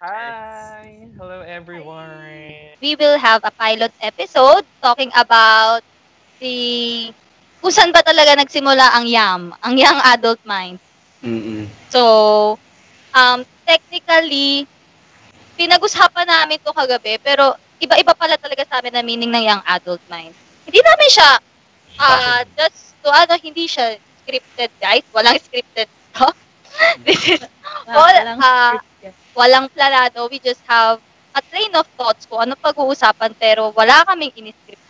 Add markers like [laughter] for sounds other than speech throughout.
Hi! Hello everyone! we will have a pilot episode talking about the kung saan ba talaga nagsimula ang YAM, ang Young Adult Mind. Mm-mm. So, um, technically, pinag-usapan namin to kagabi, pero iba-iba pala talaga sa amin na meaning ng Young Adult Mind. Hindi namin siya, uh, just to ano, hindi siya scripted, guys. Walang [laughs] scripted to. [laughs] This is all, uh, walang planado. We just have a train of thoughts ko ano pag-uusapan pero wala kaming in-script.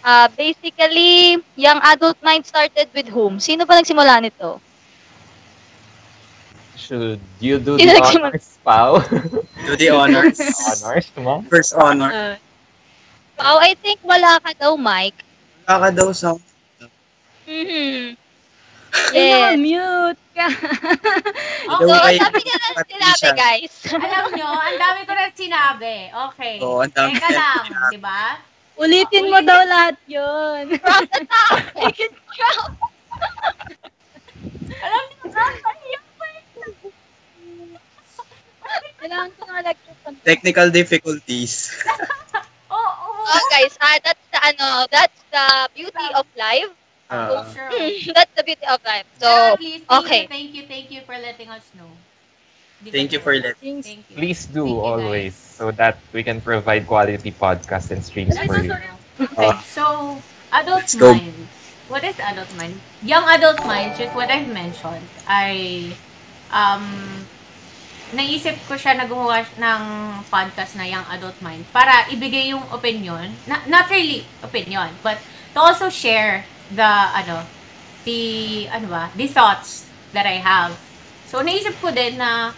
Uh, basically, Young Adult Mind started with whom? Sino ba nagsimula nito? Should you do Sino the nagsimula? honors, Pao? [laughs] Do the honors. honors mo? First honor. Uh, oh, I think wala ka daw, Mike. Wala ka daw sa... Mm-hmm. Yeah. Yes. mute ka. [laughs] So, Daw kay sabi niya na sinabi, guys. Alam nyo, ang dami ko na sinabi. Okay. Oo, ang dami Teka lang, sinabi. di ba? Ulitin mo daw lahat yun. Take it from. Alam nyo. Kailangan ko Technical difficulties. Oo, [laughs] oo. Oh, guys, ah, that's the, ano, that's the beauty of Sure. that's the beauty of life. So, at least, thank okay. you, thank you, thank you for letting us know. Di ba Thank you for letting. Thank you. Please do Thank always so that we can provide quality podcasts and streams for you. Okay, so, adult Let's go. mind. What is adult mind? Young adult mind, just what I've mentioned, ay, um, naisip ko siya na gumawa ng podcast na Young Adult Mind para ibigay yung opinion, na, not really opinion, but to also share the, ano, the, ano ba, the thoughts that I have. So, naisip ko din na,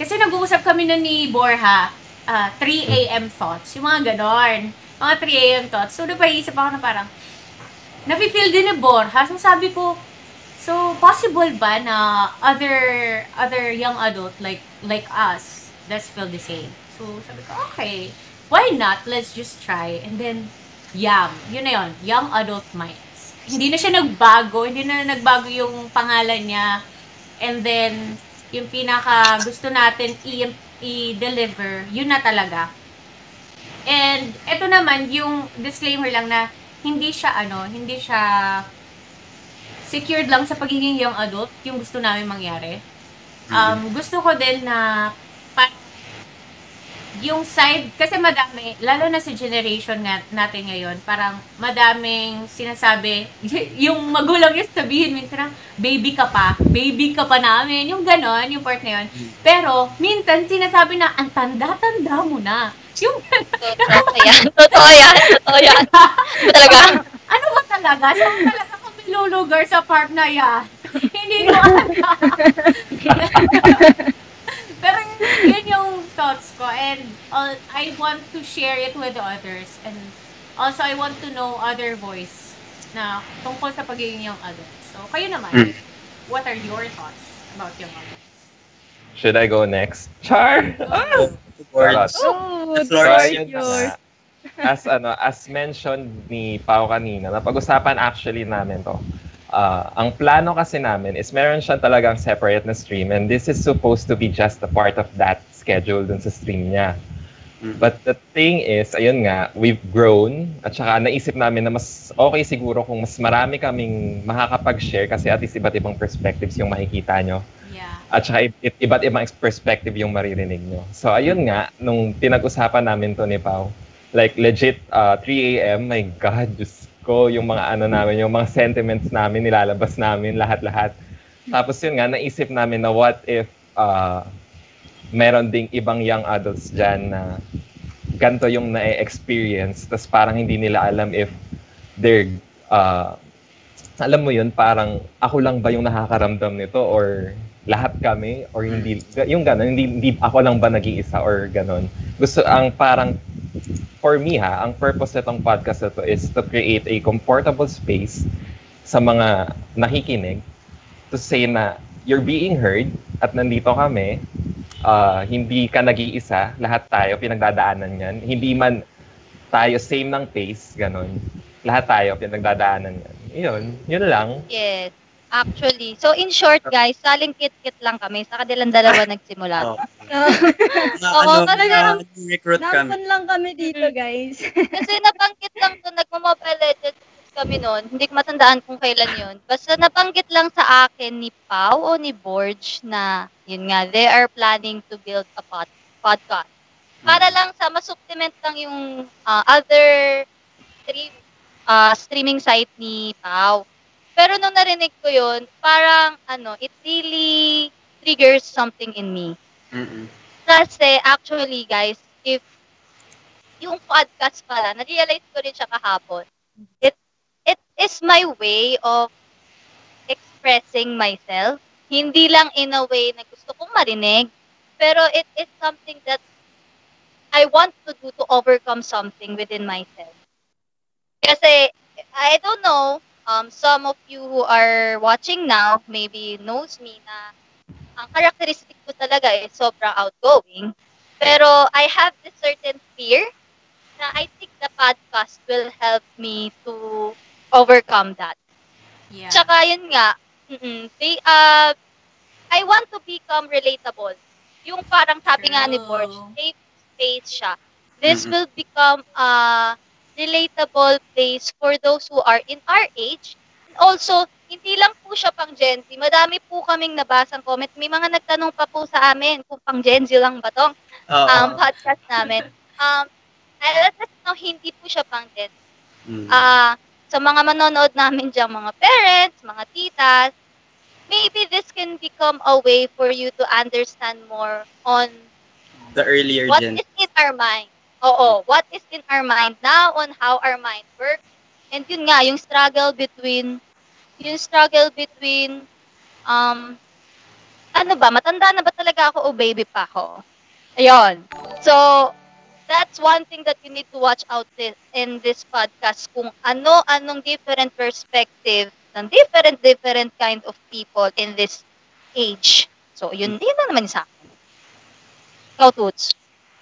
kasi nag-uusap kami na ni Borha, ah, 3 a.m. thoughts, yung mga ganon, mga 3 a.m. thoughts. So, napaisip ako na parang, nafe-feel din ni Borha. So, sabi ko, so, possible ba na other, other young adult like, like us, does feel the same? So, sabi ko, okay, why not? Let's just try. And then, YAM. Yun na yun. Young Adult Minds. Hindi na siya nagbago. Hindi na nagbago yung pangalan niya. And then, yung pinaka gusto natin i- i-deliver, yun na talaga. And, eto naman, yung disclaimer lang na, hindi siya, ano, hindi siya secured lang sa pagiging young adult, yung gusto namin mangyari. Um, gusto ko din na yung side, kasi madami, lalo na sa generation nga, natin ngayon, parang madaming sinasabi, [laughs] yung magulang yung sabihin minsan, baby ka pa, baby ka pa namin, yung ganon, yung part na yun. Pero, minsan sinasabi na, ang tanda-tanda mo na. Yung, totoo [laughs] yan. Totoo yan. Totoo yan. Talaga. ano ba talaga? Saan talaga kami lulugar sa part na yan? [laughs] Hindi ko alam. Pero yun yung thoughts ko and uh, I want to share it with others and also I want to know other voice na tungkol sa pagiging young adult. So, kayo naman, Mm. what are your thoughts about young adults? Should I go next? Char! Oh, The floor is yours. nga. As ano, as mentioned ni Pao kanina, napag-usapan actually namin to. Ah, ang plano kasi namin is meron siyang talagang separate na stream and this is supposed to be just a part of that schedule dun sa stream niya. Mm. But the thing is, ayun nga, we've grown at saka naisip namin na mas okay siguro kung mas marami kaming makakapag-share kasi at least iba't ibang perspectives yung makikita nyo. Yeah. At saka i- iba't ibang perspective yung maririnig nyo. So, ayun nga, nung pinag-usapan namin to ni Pau, like legit, uh, 3 a.m., my God, Diyos ko, yung mga ano namin, yung mga sentiments namin, nilalabas namin, lahat-lahat. Tapos yun nga, naisip namin na what if uh, meron ding ibang young adults dyan na ganito yung na-experience, tapos parang hindi nila alam if they're uh, alam mo yun, parang ako lang ba yung nakakaramdam nito or lahat kami or hindi yung gano'n hindi, hindi ako lang ba nag-iisa or gano'n gusto ang parang for me ha ang purpose nitong podcast na is to create a comfortable space sa mga nakikinig to say na you're being heard at nandito kami ah, hindi ka nag-iisa lahat tayo pinagdadaanan yan hindi man tayo same ng pace ganon lahat tayo pinagdadaanan yan yun, yun lang. Yes. Actually. So, in short, guys, saling kit-kit lang kami. Sa kanilang dalawa [laughs] nagsimula. Oh. [laughs] Na, Oo, ano, talaga. recruit kami. Nampun lang kami dito, guys. [laughs] Kasi nabanggit lang to, nagmo-mobile legends kami noon. Hindi ko matandaan kung kailan yun. Basta nabanggit lang sa akin ni Pau o ni Borge na, yun nga, they are planning to build a pod- podcast. Para lang sa masupplement lang yung ah, other stream, ah, streaming site ni Pau. Pero nung narinig ko yun, parang ano, it really triggers something in me. Mm-mm. Kasi actually guys, if yung podcast pala, na-realize ko rin siya kahapon. It it is my way of expressing myself. Hindi lang in a way na gusto kong marinig, pero it is something that I want to do to overcome something within myself. Kasi I don't know, um, some of you who are watching now maybe knows me na ang characteristic ko talaga is sobrang outgoing. Pero I have this certain fear na I think the podcast will help me to overcome that. Yeah. Tsaka yun nga, mm they, uh, I want to become relatable. Yung parang sabi nga ni True. Borge, safe space siya. This Mhm. will become a relatable place for those who are in our age. And also, hindi lang po siya pang Gen Z. Madami po kaming nabasang comment. May mga nagtanong pa po sa amin kung pang Gen Z lang ba tong um, podcast namin. Um, I let us know, hindi po siya pang Gen Z. Mm. Ah, sa mga manonood namin dyan, mga parents, mga titas, maybe this can become a way for you to understand more on the earlier what gen. is in our mind. Oo, what is in our mind now on how our mind works. And yun nga, yung struggle between, yung struggle between, um, ano ba, matanda na ba talaga ako o baby pa ako? Ayun. So, that's one thing that you need to watch out this, in this podcast kung ano-anong different perspective ng different, different kind of people in this age. So, yun, yun na naman sa akin. Ikaw, Toots.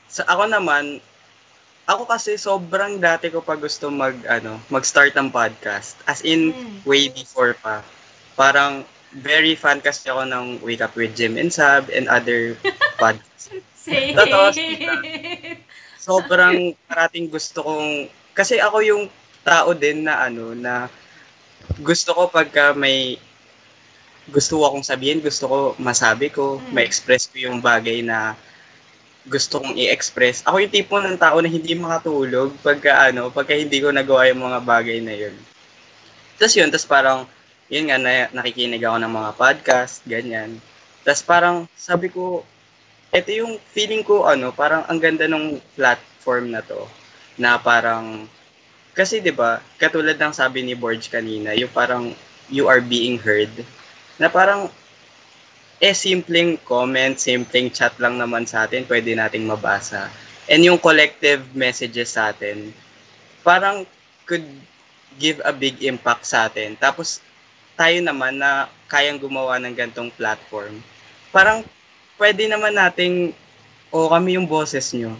Sa ako naman, ako kasi sobrang dati ko pa gusto mag ano, mag-start ng podcast. As in Mm. way before pa. Parang very fan kasi ako ng Wake Up with Jim and Sab and other [laughs] podcasts. Same. Totoo, Sobrang parating gusto kong kasi ako yung tao din na ano na gusto ko pagka may gusto ko akong sabihin, gusto ko masabi ko, Mm. ma-express ko yung bagay na gusto kong i-express. Ako yung tipo ng tao na hindi makatulog pagka ano, pagka hindi ko nagawa yung mga bagay na yun. Tapos yun, tapos parang, yun nga, na, nakikinig ako ng mga podcast, ganyan. Tapos parang, sabi ko, ito yung feeling ko, ano, parang ang ganda ng platform na to, na parang, kasi 'di ba katulad ng sabi ni Borge kanina, yung parang you are being heard, na parang, eh, simpleng comment, simpleng chat lang naman sa atin, pwede nating mabasa. And yung collective messages sa atin, parang could give a big impact sa atin. Tapos, tayo naman na kayang gumawa ng gantong platform, parang pwede naman nating, o kami yung boses nyo.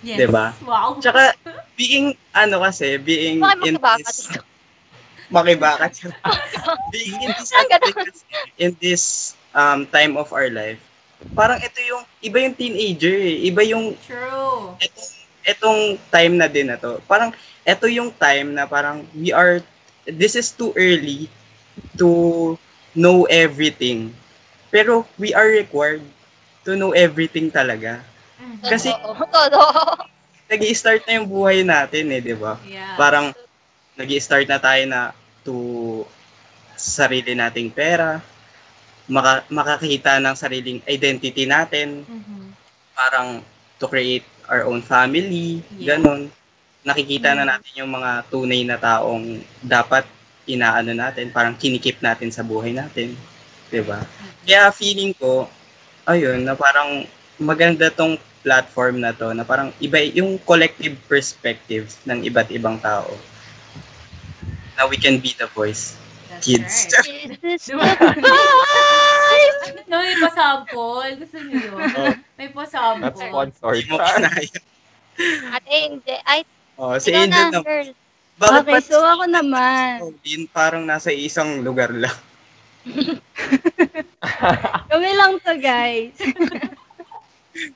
Yes. Diba? Wow. Tsaka, being, ano kasi, being in makibaka this, dito? [laughs] makibaka siya. [laughs] being in this, in this um, time of our life, parang ito yung, iba yung teenager eh. Iba yung, True. etong, etong time na din na to. Parang, ito yung time na parang we are, this is too early to know everything. Pero we are required to know everything talaga. Mhm. Kasi- [laughs] nag start na yung buhay natin eh, di ba? Yeah. Parang nag start na tayo na to sarili nating pera, maka, makakita ng sariling identity natin, Mhm. parang to create our own family, Yeah. ganon. Nakikita na Mm. natin yung mga tunay na taong dapat inaano natin, parang kinikip natin sa buhay natin. 'Di ba? Kaya feeling ko, ayun, na parang maganda tong platform na to, na parang iba yung collective perspective ng iba't ibang tao. Na we can be the voice. That's kids. right. [laughs] Is this Diba? [laughs] no, may pasample. Gusto niyo yun? Oh. May pasample. sponsored. Hindi mo kinaya. At Angel, ay, Oh, si ikaw Angel na, na, girl. Bakit Okay, so ako naman. Pauline parang nasa isang lugar lang? [laughs] Kami lang to, guys.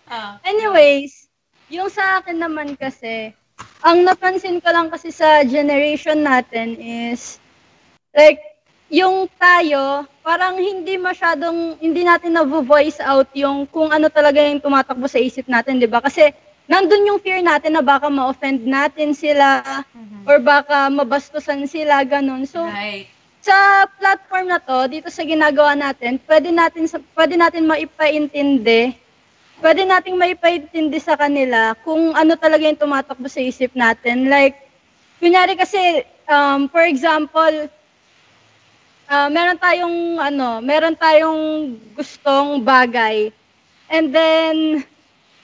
Ah, Anyways, yung sa akin naman kasi, ang napansin ko lang kasi sa generation natin is, like, yung tayo, parang hindi masyadong, hindi natin na-voice out yung kung ano talaga yung tumatakbo sa isip natin, di ba? Kasi, nandun yung fear natin na baka ma-offend natin sila, mhm. or baka mabastusan sila, ganun. So, Right. sa platform na to, dito sa ginagawa natin, pwede natin pwede natin maipaintindi, pwede nating maipaintindi sa kanila kung ano talaga yung tumatakbo sa isip natin. Like kunyari kasi um, for example, ah, meron tayong ano, meron tayong gustong bagay. And then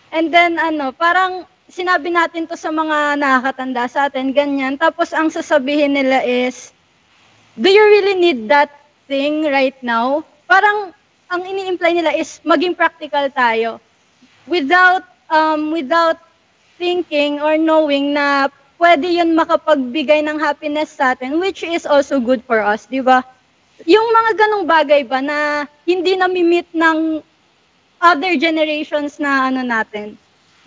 and then ano, parang sinabi natin to sa mga nakakatanda sa atin, ganyan. Tapos ang sasabihin nila is, do you really need that thing right now? Parang ang ini-imply nila is maging practical tayo without um without thinking or knowing na pwede yun makapagbigay ng happiness sa atin which is also good for us, di ba? Yung mga ganong bagay ba na hindi na-meet ng other generations na ano natin.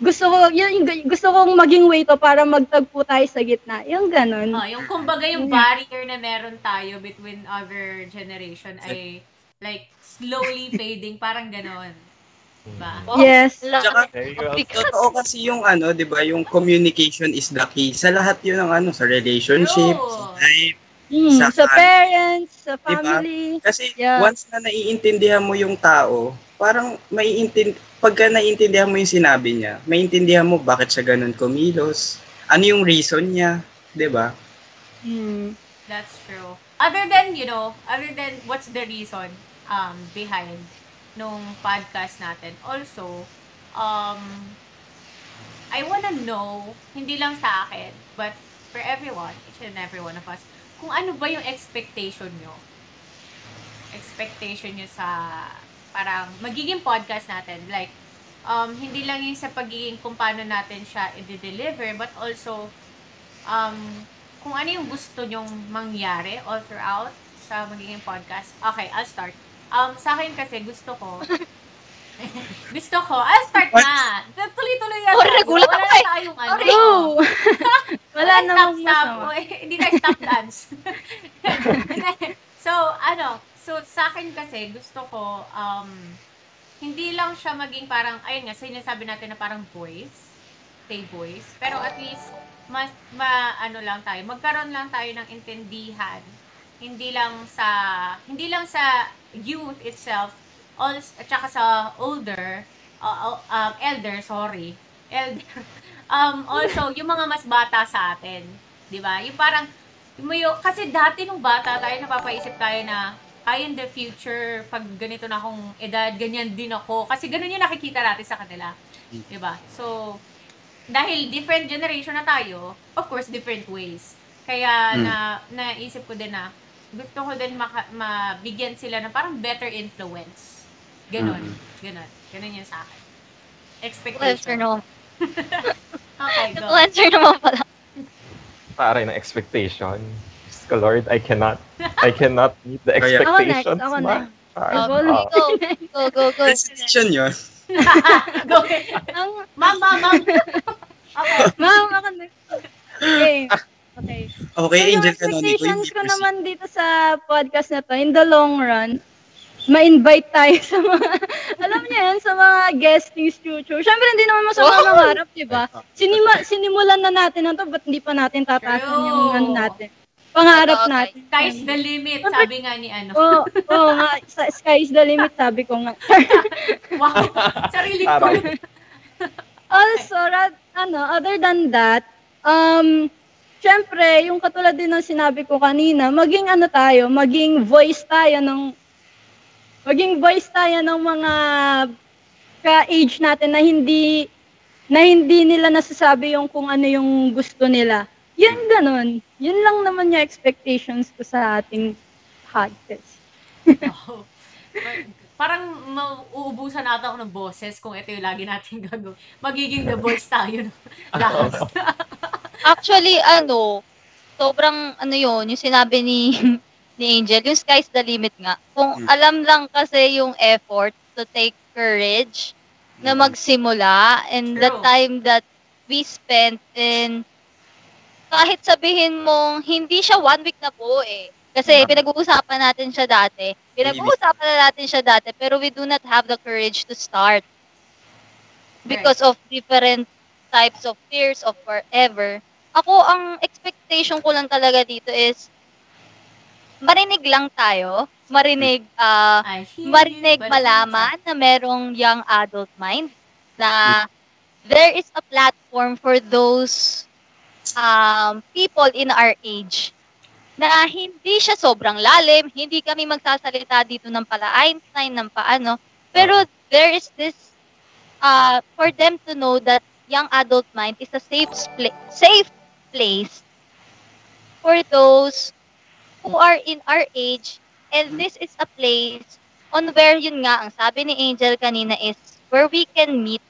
Gusto ko, yun, yung- gusto kong maging way to para magtagpo tayo sa gitna. Yung ganon. Ah, yung kumbaga yung barrier na meron tayo between other generation ay like slowly [laughs] fading, parang ganon. Diba? Yes. Wala Tsaka. Totoo kasi yung ano, 'di ba, yung communication is the key sa lahat 'yun ng ano, sa relationship, True. sa life. Mm, Sa sa parents, sa Diba? family. Kasi Yeah. once na naiintindihan mo yung tao, parang maiintin pagka naiintindihan mo yung sinabi niya, maiintindihan mo bakit siya ganun kumilos, ano yung reason niya, 'di ba? Mm. That's true. Other than, you know, other than what's the reason um, behind nung podcast natin. Also, um, I wanna know, hindi lang sa akin, but for everyone, each and every one of us, kung ano ba yung expectation nyo? Expectation nyo sa parang magiging podcast natin. Like, um, hindi lang yung sa pagiging kung paano natin siya i-deliver, but also, um, kung ano yung gusto nyong mangyari all throughout sa magiging podcast. Okay, I'll start. Um, sa akin kasi gusto ko, [laughs] [laughs] gusto ko, I'll start na. Tuloy-tuloy yan. Oh, regular Wala ka na eh. tayong ano. Go! [laughs] [laughs] Wala Wala namang stop, stop. masama. Uy, Hindi tayo stop dance. so, ano, so sa akin kasi, gusto ko, um, hindi lang siya maging parang, ayun nga, sinasabi natin na parang voice, say voice, pero at least, mas, ma, ano lang tayo, magkaroon lang tayo ng intindihan, hindi lang sa, hindi lang sa youth itself, all, at saka sa older, uh, um, elder, sorry, elder, [laughs] um, also, yung mga mas bata sa atin, di ba? Yung parang, yung, yung- kasi dati nung bata tayo, napapaisip tayo na, ay, in the future, pag ganito na akong edad, ganyan din ako. Kasi ganun yung nakikita natin sa kanila. Di ba? So, dahil different generation na tayo, of course, different ways. Kaya, Mm. na, naisip ko din na, gusto ko din maka, mabigyan sila ng parang better influence. Ganon. Mm. Ganon. Ganon yun sa akin. Answer Expectation. naman. [laughs] Okay, go. Answer naman pala. Taray ng expectation. Ko, Lord, I cannot, I cannot meet the Kaya- Ako next, expectations. ako next. Ah. go, go, go, go. Decision 'yun. [laughs] go. Ma'am, ma'am, ma'am. [laughs] Okay. ma'am, ako next. Okay. Okay. Okay, So, yung Angel Canonico, expectations hindi ko naman dito sa podcast na to, in the long run, ma-invite tayo sa mga, [laughs] alam niyo yan, sa mga guestings future. Siyempre, hindi naman masama Wow! mangarap, di ba? Sinima, sinimulan na natin na to, ba't hindi pa natin tataasan True. yung ano natin? Pangarap Okay. natin. Sky's the limit, sabi nga ni ano. Oo, oh, nga, sa- sky is the limit, sabi ko nga. [laughs] Wow. Sarili ko. Also, ra- ano, other than that, um, syempre, yung katulad din ng sinabi ko kanina, maging ano tayo, maging voice tayo ng, maging voice tayo ng mga ka-age natin na hindi, na hindi nila nasasabi yung kung ano yung gusto nila. Yun ganun. Yun lang naman yung expectations ko sa ating podcast. Wow. Parang mauubusan ata ako ng boses kung ito yung lagi natin gagawin. Magiging the voice tayo lahat. Actually, ano, sobrang ano yun, yung sinabi ni ni Angel, yung sky's the limit nga. Kung Mm. alam lang kasi yung effort to take courage na magsimula and the time that we spent in kahit sabihin mong hindi siya one week na po eh. Kasi Mm. pinag-uusapan natin siya dati. Pinag-uusapan na natin siya dati pero we do not have the courage to start because of different types of fears of forever. Ako, ang expectation ko lang talaga dito is marinig lang tayo. Marinig, you, marinig malaman na merong young adult mind na there is a platform for those um, people in our age na hindi siya sobrang lalim, hindi kami magsasalita dito ng pala Einstein, ng paano, pero there is this, uh, for them to know that young adult mind is a safe, pla- safe place for those who are in our age and this is a place on where yun nga, ang sabi ni Angel kanina is where we can meet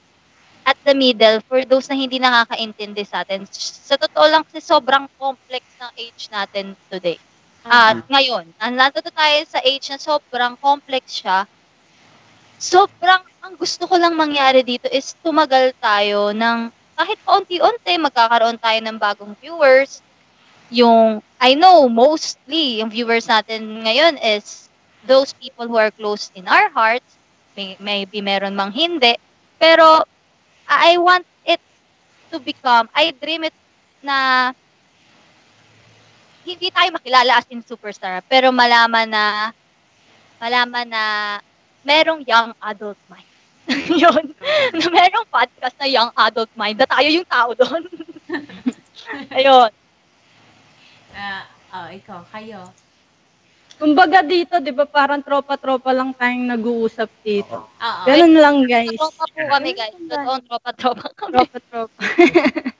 at the middle for those na hindi nakakaintindi sa atin. Sa totoo lang kasi sobrang complex ng age natin today. At ngayon, ang nandito tayo sa age na sobrang complex siya, sobrang, ang gusto ko lang mangyari dito is tumagal tayo ng kahit paunti-unti, magkakaroon tayo ng bagong viewers. Yung, I know, mostly, yung viewers natin ngayon is those people who are close in our hearts. May, maybe meron mang hindi. Pero, I want it to become, I dream it na hindi tayo makilala as in superstar, pero malaman na malaman na merong young adult mind. [laughs] Yun. na merong podcast na young adult mind na tayo yung tao doon. [laughs] Ayun. Ah, oh, ikaw, kayo. Kumbaga dito, di ba parang tropa-tropa lang tayong nag-uusap dito. Oo. Ganun lang guys. Tropa po kami guys. Totoong tropa-tropa kami. Tropa-tropa. [laughs]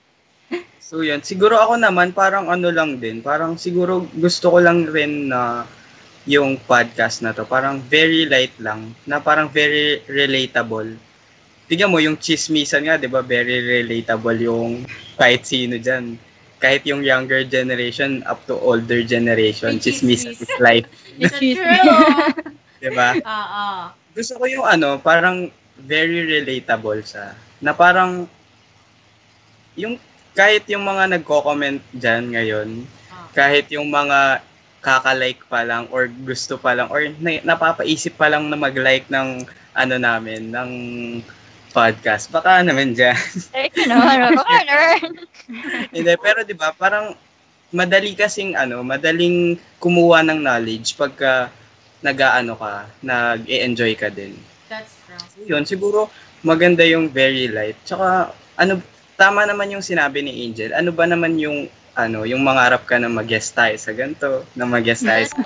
So yun, siguro ako naman parang ano lang din, parang siguro gusto ko lang rin na yung podcast na to, parang very light lang, na parang very relatable. Tignan mo, yung chismisan nga, di ba, very relatable yung kahit sino dyan. Kahit yung younger generation up to older generation, chismis. is life, [laughs] It's true. [laughs] di ba? Oo. gusto ko yung ano, parang very relatable siya. Na parang, yung, kahit yung mga nagko-comment dyan ngayon, Oo. kahit yung mga kakalike pa lang or gusto pa lang or na, napapaisip pa lang na mag-like ng ano namin, ng podcast. Baka naman dyan. Thank [laughs] you naman. Corner. [laughs] Hindi, pero di ba parang madali kasing ano, madaling kumuha ng knowledge pagka nag-aano ka, nag-enjoy ka din. That's true. yun, siguro maganda yung very light. Tsaka, ano, tama naman yung sinabi ni Angel. Ano ba naman yung, ano, yung mangarap ka na mag-guest tayo sa ganito, na mag-guest tayo sa...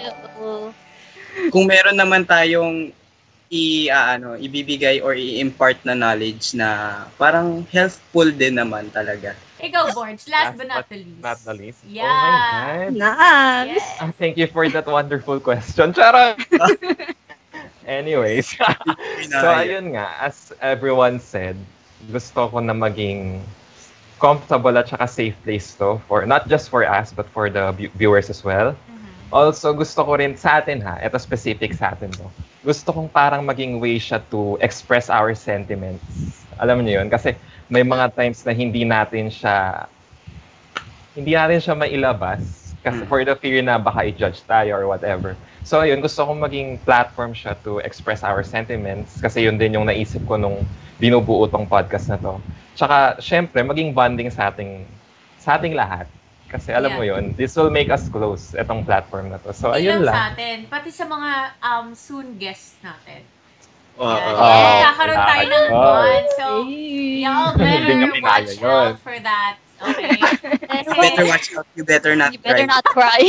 Kung meron naman tayong i ah, ano, ibibigay or i-impart na knowledge na parang helpful din naman talaga. Ikaw, Borge, last but not the least. Not the least. Yeah. Oh my God. Naan. Yes. Ah, thank you for that wonderful question. Charot! [laughs] Anyways, [laughs] so ayun nga, as everyone said, gusto ko na maging comfortable at saka safe place to for not just for us but for the view- viewers as well. Mhm. Also, gusto ko rin sa atin ha, ito specific sa atin to. Gusto kong parang maging way siya to express our sentiments. Alam niyo yun? Kasi may mga times na hindi natin siya hindi natin siya mailabas kasi Mm. for the fear na baka i-judge tayo or whatever. So ayun, gusto kong maging platform siya to express our sentiments kasi yun din yung naisip ko nung binubuo tong podcast na to. Tsaka, syempre, maging bonding sa ating sa ating lahat. Kasi alam mo Yeah. yun, this will make us close, itong platform na to. So, Hindi ayun lang sa lang. atin, pati sa mga um soon guests natin. Oo. Yan. Oo. Yan, Kakaroon tayo ng bond. So, y'all better watch yun. out for that. Okay? [laughs] You better watch out. You better not You better cry. not cry.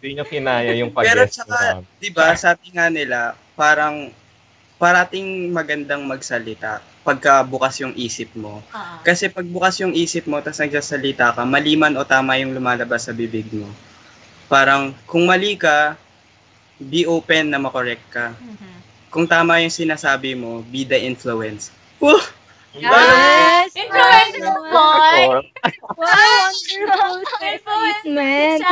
Hindi nyo kinaya yung Pero pag-guest tsaka, mo. di ba, sabi nga nila, parang parating magandang magsalita pagka bukas yung isip mo. Oo. Kasi pag bukas yung isip mo, tapos nagsasalita ka, maliman o tama yung lumalabas sa bibig mo. Parang, kung mali ka, be open na makorek ka. Mhm. Kung tama yung sinasabi mo, be the influence. Woo! Yes! Influencer boy! Wow, wonderful statement. [laughs]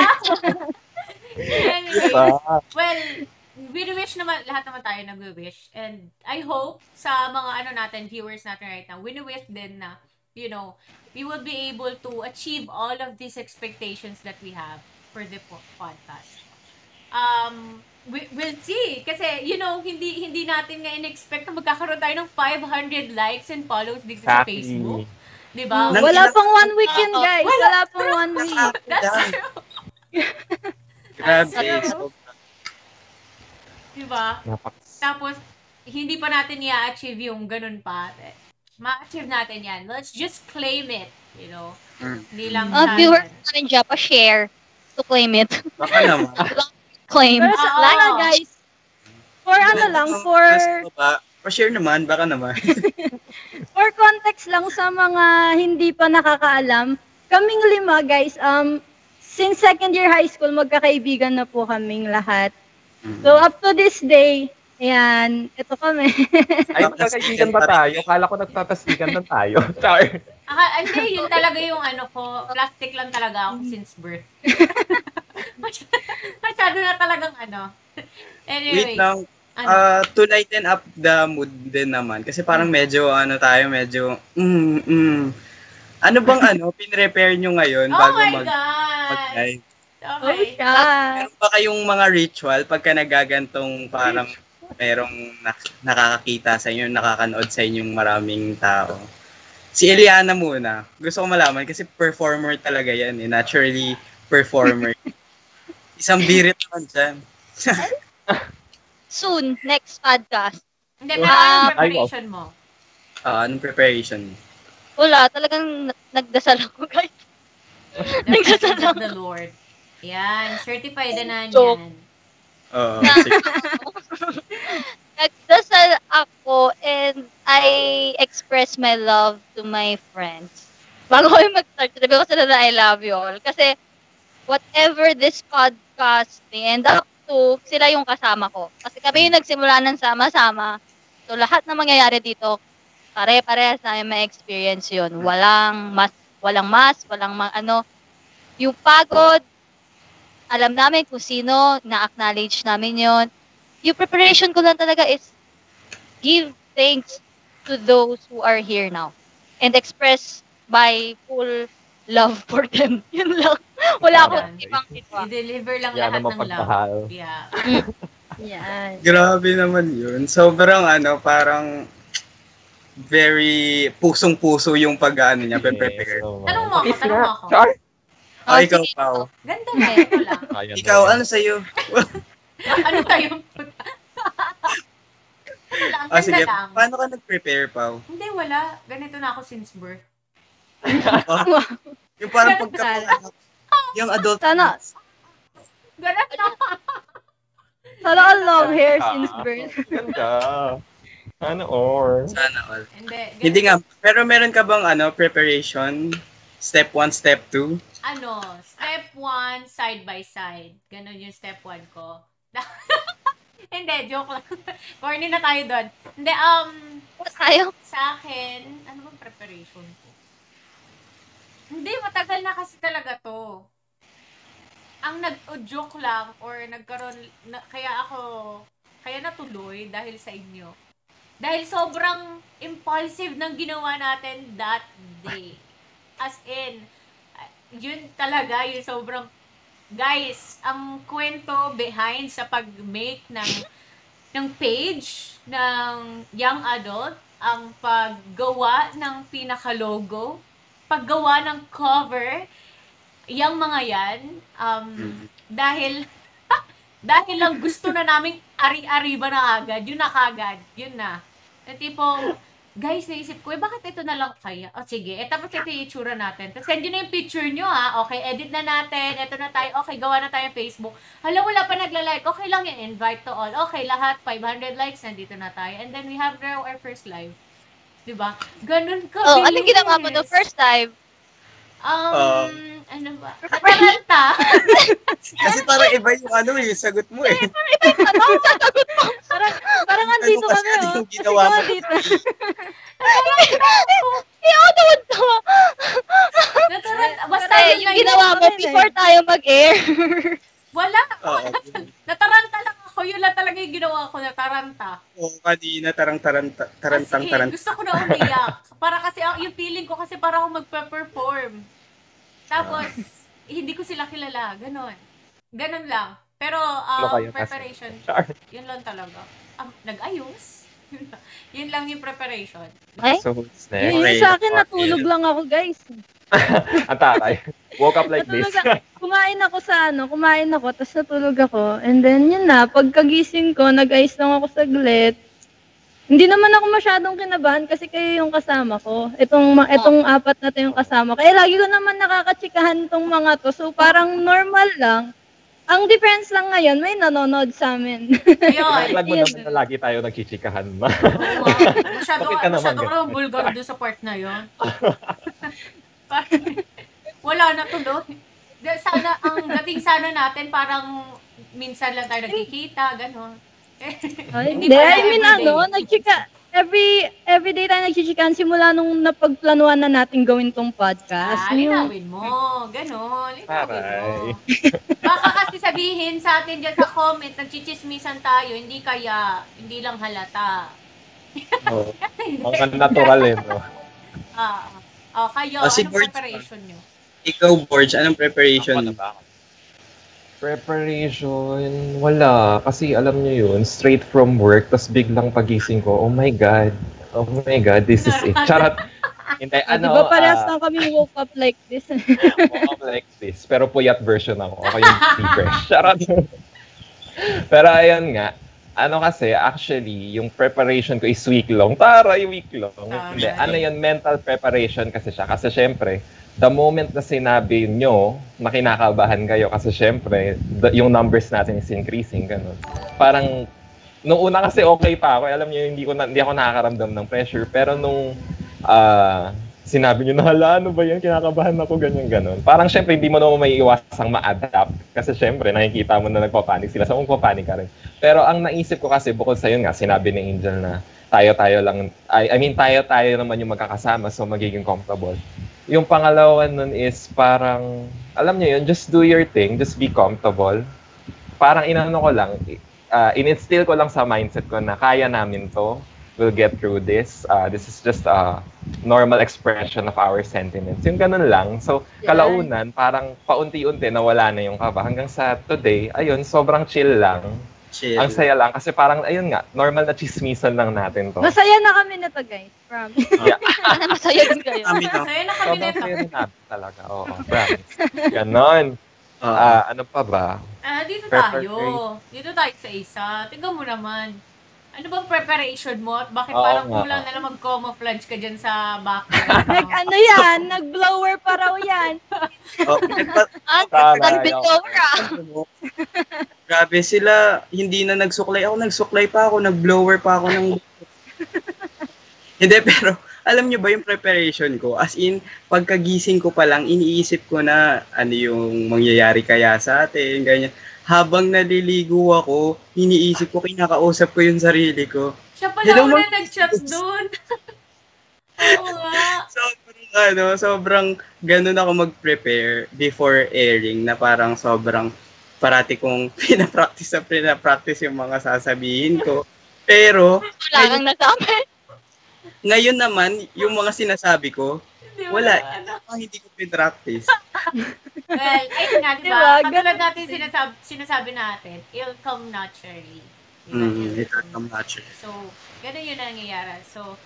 anyway, Diba? well, we-wish naman, lahat naman tayo nag-wish. And I hope sa mga ano natin, viewers natin right now, we-wish din na, you know, we will be able to achieve all of these expectations that we have for the po- podcast. Um, we, we'll see. Kasi, you know, hindi hindi natin nga in-expect na magkakaroon tayo ng 500 likes and follows dito sa. Facebook. Di ba? Wala pang one week yun, Oo. guys. Wala. Wala pang one week. [laughs] That's true. Grabe. Ano? So, Di ba? Napak- Tapos, hindi pa natin i-achieve yung ganun pa. Ma-achieve natin yan. Let's just claim it. You know? Mm. Hindi lang Uh, sa viewers atin. namin dyan, pa-share to claim it. baka naman. [laughs] claim. Pero sa, Oo. ano, guys, for ano lang, for pa-share naman, baka naman. [laughs] for context lang sa mga hindi pa nakakaalam, kaming lima, guys, um, since second year high school, magkakaibigan na po kaming lahat. So, up to this day, ayan, ito kami. Ay, magkakaibigan ba tayo? Kala ko nagtatasigan na tayo. [laughs] Char. Ah, hindi, yun talaga yung ano ko. Plastic lang talaga ako since birth. [laughs] Masyado, na talagang ano. Anyway. Wait lang, Ano? Ah, to lighten up the mood din naman. Kasi parang medyo, ano tayo, medyo, mm, mm. Ano bang ano, pinrepair nyo ngayon oh bago my mag, God! mag-live? Oh, Okay. siya. Meron ba kayong mga ritual pagka nagagantong parang merong nak- nakakakita sa inyo, nakakanood sa inyong maraming tao? Si Eliana muna. Gusto ko malaman kasi performer talaga yan eh. Naturally performer. [laughs] Isang birit naman dyan. [laughs] Soon, next podcast. Hindi, pero anong Ah, preparation mo? Ah, anong preparation? Wala, talagang na- nagdasal ako, guys. Nagdasal of the Lord. Yan, certified na So, yan. Oo. [laughs] Na-. Nagdasal ako and I express my love to my friends. Bago ko yung mag-start, sabi ko sila na I love you all. Kasi whatever this podcast may end up to, sila yung kasama ko. Kasi kami yung nagsimula ng sama-sama. So lahat na mangyayari dito, pare-parehas namin ma-experience yun. Walang mas, walang mas, walang ma- ano, yung pagod, alam namin kung sino, na-acknowledge namin yon yung preparation ko lang talaga is give thanks to those who are here now and express my full love for them. [laughs] Yun lang. Wala Yan. akong ibang iba. I-deliver lang Yan lahat ng love. Yeah. [laughs] Yan. Grabe naman yun. Sobrang ano, parang very pusong-puso yung pag-ano niya, prepare. so, Tanong mo ako, tanong mo ako. Char. Oh, Oh, ikaw, sige. Pao. Ganda [laughs] na, ito lang. Ayan Ikaw, na. ano sa'yo? [laughs] ano tayo? ano lang, Ah, ganda sige, lang. paano ka nag-prepare, Pao? Hindi, wala. Ganito na ako since birth. Yung parang pagka yung adult. Sana, Ganun na. sana all long hair Ah, since birth. Ganda. Ano or? Sana all. Hindi. Hindi nga, pero meron ka bang ano, preparation? Step 1, step 2? Ano, step one, side by side. Ganon yung step one ko. [laughs] Hindi, joke lang. [laughs] Corny na tayo doon. Hindi, um, Tayo. sa akin, ano bang preparation ko? Hindi, matagal na kasi talaga to. Ang nag-joke lang or nagkaroon, na, kaya ako, kaya natuloy dahil sa inyo. Dahil sobrang impulsive ng ginawa natin that day. As in, yun talaga, yung sobrang, guys, ang kwento behind sa pag-make ng, ng page ng young adult, ang paggawa ng pinaka-logo, paggawa ng cover, yung mga yan, um, dahil, [laughs] dahil lang gusto na naming ari-ari ba na agad, yun na kagad, yun na. Yung tipong, guys, naisip ko, eh, bakit ito na lang kaya? O, sige, eh, tapos ito yung itsura natin. Tapos send nyo na yung picture nyo, ha? Okay, edit na natin, ito na tayo, okay, gawa na tayo Facebook. Hala, wala pa nagla-like, okay lang yung invite to all. Okay, lahat, 500 likes, nandito na tayo. And then we have now our first live. Diba? Ganun ka. Oh, anong ginawa mo no first time? Um, Um, ano ba? Atalanta. [laughs] Kasi parang iba yung ano eh, sagot mo eh. Parang, parang andito Ano kasi kami, ano oh. yung ginawa mo? andito. I-outload ko. Nataranta. Basta yun yung ginawa mo yun eh. before tayo mag-air. Wala. Nataranta lang ako. Yun lang talaga yung ginawa ko. Nataranta. Oo, kanina tarang taranta, tarantang Kasi tarantang. gusto ko na umiyak. para kasi ang- yung feeling ko kasi para ako magpe-perform. Tapos, [laughs] hindi ko sila kilala. Ganon. Ganon lang. Pero, Ano um, kayo kasi? preparation, yun lang talaga. Um, nag-ayos. [laughs] yun lang yung preparation. Ay? So, next? yun sa akin, natulog lang ako, guys. [laughs] Ang tatay. Woke up like this. Ako. Kumain ako sa ano, kumain ako, tapos natulog ako. And then, yun na, pagkagising ko, nag-ice lang ako saglit. Hindi naman ako masyadong kinabahan kasi kayo yung kasama ko. Itong, ma- itong apat na to yung kasama ko. Eh, lagi ko naman nakakatsikahan tong mga to. So, parang normal lang. Ang difference lang ngayon, may nanonood sa amin. Ayun. [laughs] Lag mo Yun. naman na lagi tayo nagchichikahan ma. Oo, masyado, [laughs] Bakit ka naman masyado ka ganun? bulgar doon sa part na yun. parang, [laughs] wala na tuloy. Di- Sana, ang dating sana natin, parang minsan lang tayo nagkikita, gano'n. Ay, Hindi Hindi, I mean, ano, nagchika, every, every day tayo nagchichikan simula nung napagplanuhan na natin gawin tong podcast. Ah, Yung- linawin mo. Ganon. Linawin mo. Aray. [laughs] Baka kasi sabihin sa atin dyan sa comment, nagchichismisan tayo, hindi kaya, hindi lang halata. Oo. [laughs] Ang natural eh, no? Ah, ah kayo, Ah, si anong Borge. preparation nyo? Ikaw, Borge, anong preparation? Ako na ba? Preparation, wala. Kasi alam niyo yun, straight from work, tas biglang pagising ko, oh my God, oh my God, this is it. Charot. [laughs] Hindi, Ah, ano, di ba parehas ah, lang kami woke up like this? [laughs] Oo, like this. Pero puyat version ako. Ako yung fresh. [laughs] Charot. Pero ayun nga, ano kasi, actually, yung preparation ko is week long. Tara, yung week long. Hindi, ano yun, mental preparation kasi siya. Kasi syempre, the moment na sinabi nyo na kinakabahan kayo, kasi syempre, the- yung numbers natin is increasing, ganun. Parang, nung una kasi okay pa ako. Alam niyo, hindi, ko na, hindi ako nakakaramdam ng pressure. Pero nung ah sinabi niyo na, hala, ano ba yan? Kinakabahan ako, ganyan, ganun. Parang syempre, hindi mo naman may iwasang ma-adapt. Kasi syempre, nakikita mo na nagpapanik sila. So, magpapanik ka rin. Pero ang naisip ko kasi, bukod sa yun nga, sinabi ni Angel na tayo-tayo lang, I, I mean, tayo-tayo naman yung magkakasama, so magiging comfortable. Yung pangalawa nun is parang, alam niyo yun, just do your thing, just be comfortable. Parang inano ko lang, uh, in-instill ko lang sa mindset ko na kaya namin to, we'll get through this. Uh, this is just a normal expression of our sentiments. Yung ganun lang. So, kalaunan, parang paunti-unti nawala na yung kaba. Hanggang sa today, ayun, sobrang chill lang. Chill. Ang saya lang. Kasi parang, ayun nga, normal na chismisan lang natin to. Masaya na kami na to, guys. Promise. [laughs] Sana masaya din kayo. Kami na. Masaya na kami Sobrang nito. saya rin natin talaga. Oo, promise. Ganon. Oo. Ah, ano pa ba? Ah, dito Prepare tayo. Dito tayo sa isa. Tingnan mo naman. Ano bang preparation mo? At bakit Oo parang nga. kulang na lang mag-camouflage ka dyan sa background Nag, mo? ano yan? Nag-blower pa raw yan. [laughs] Oh, pinagpa- Ang Tara, tanbit ayaw. ah. [laughs] Grabe sila, hindi na nagsuklay ako, nagsuklay pa ako, nag-blower pa ako ng... [laughs] hindi, pero alam nyo ba yung preparation ko? As in, pagkagising ko pa lang, iniisip ko na ano yung mangyayari kaya sa atin, ganyan. Habang naliligo ako, iniisip ko, kinakausap ko yung sarili ko. Siya pala Hello, una nag-chat doon. [laughs] Oo nga. Sobrang, ano, sobrang ganun ako mag-prepare before airing na parang sobrang parati kong [laughs] pinapractice na pinapractice yung mga sasabihin ko. Pero, Wala kang nasabi. ngayon naman, yung mga sinasabi ko, Hindi Wala. ano. hindi ko pinractice. [laughs] Well, ayun nga, di Diba? ba? Katulad Ganun natin sinasabi, sinasabi natin, it'll come naturally. Diba? Mm, It'll come naturally. So, ganun yun ang nangyayari. So,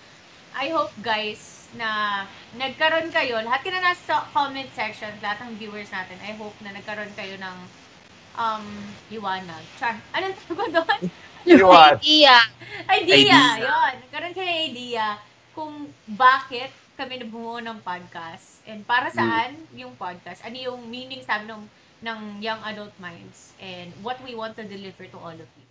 I hope guys na nagkaroon kayo, lahat ka na nasa comment section, lahat ng viewers natin, I hope na nagkaroon kayo ng um, liwanag. Char, anong tawag doon? [laughs] Idea. idea. Idea. Yun. Nagkaroon kayo ng idea kung bakit kami nabumuo ng podcast and para saan yung podcast. Ano yung meaning sabi ng, ng Young Adult Minds and what we want to deliver to all of you.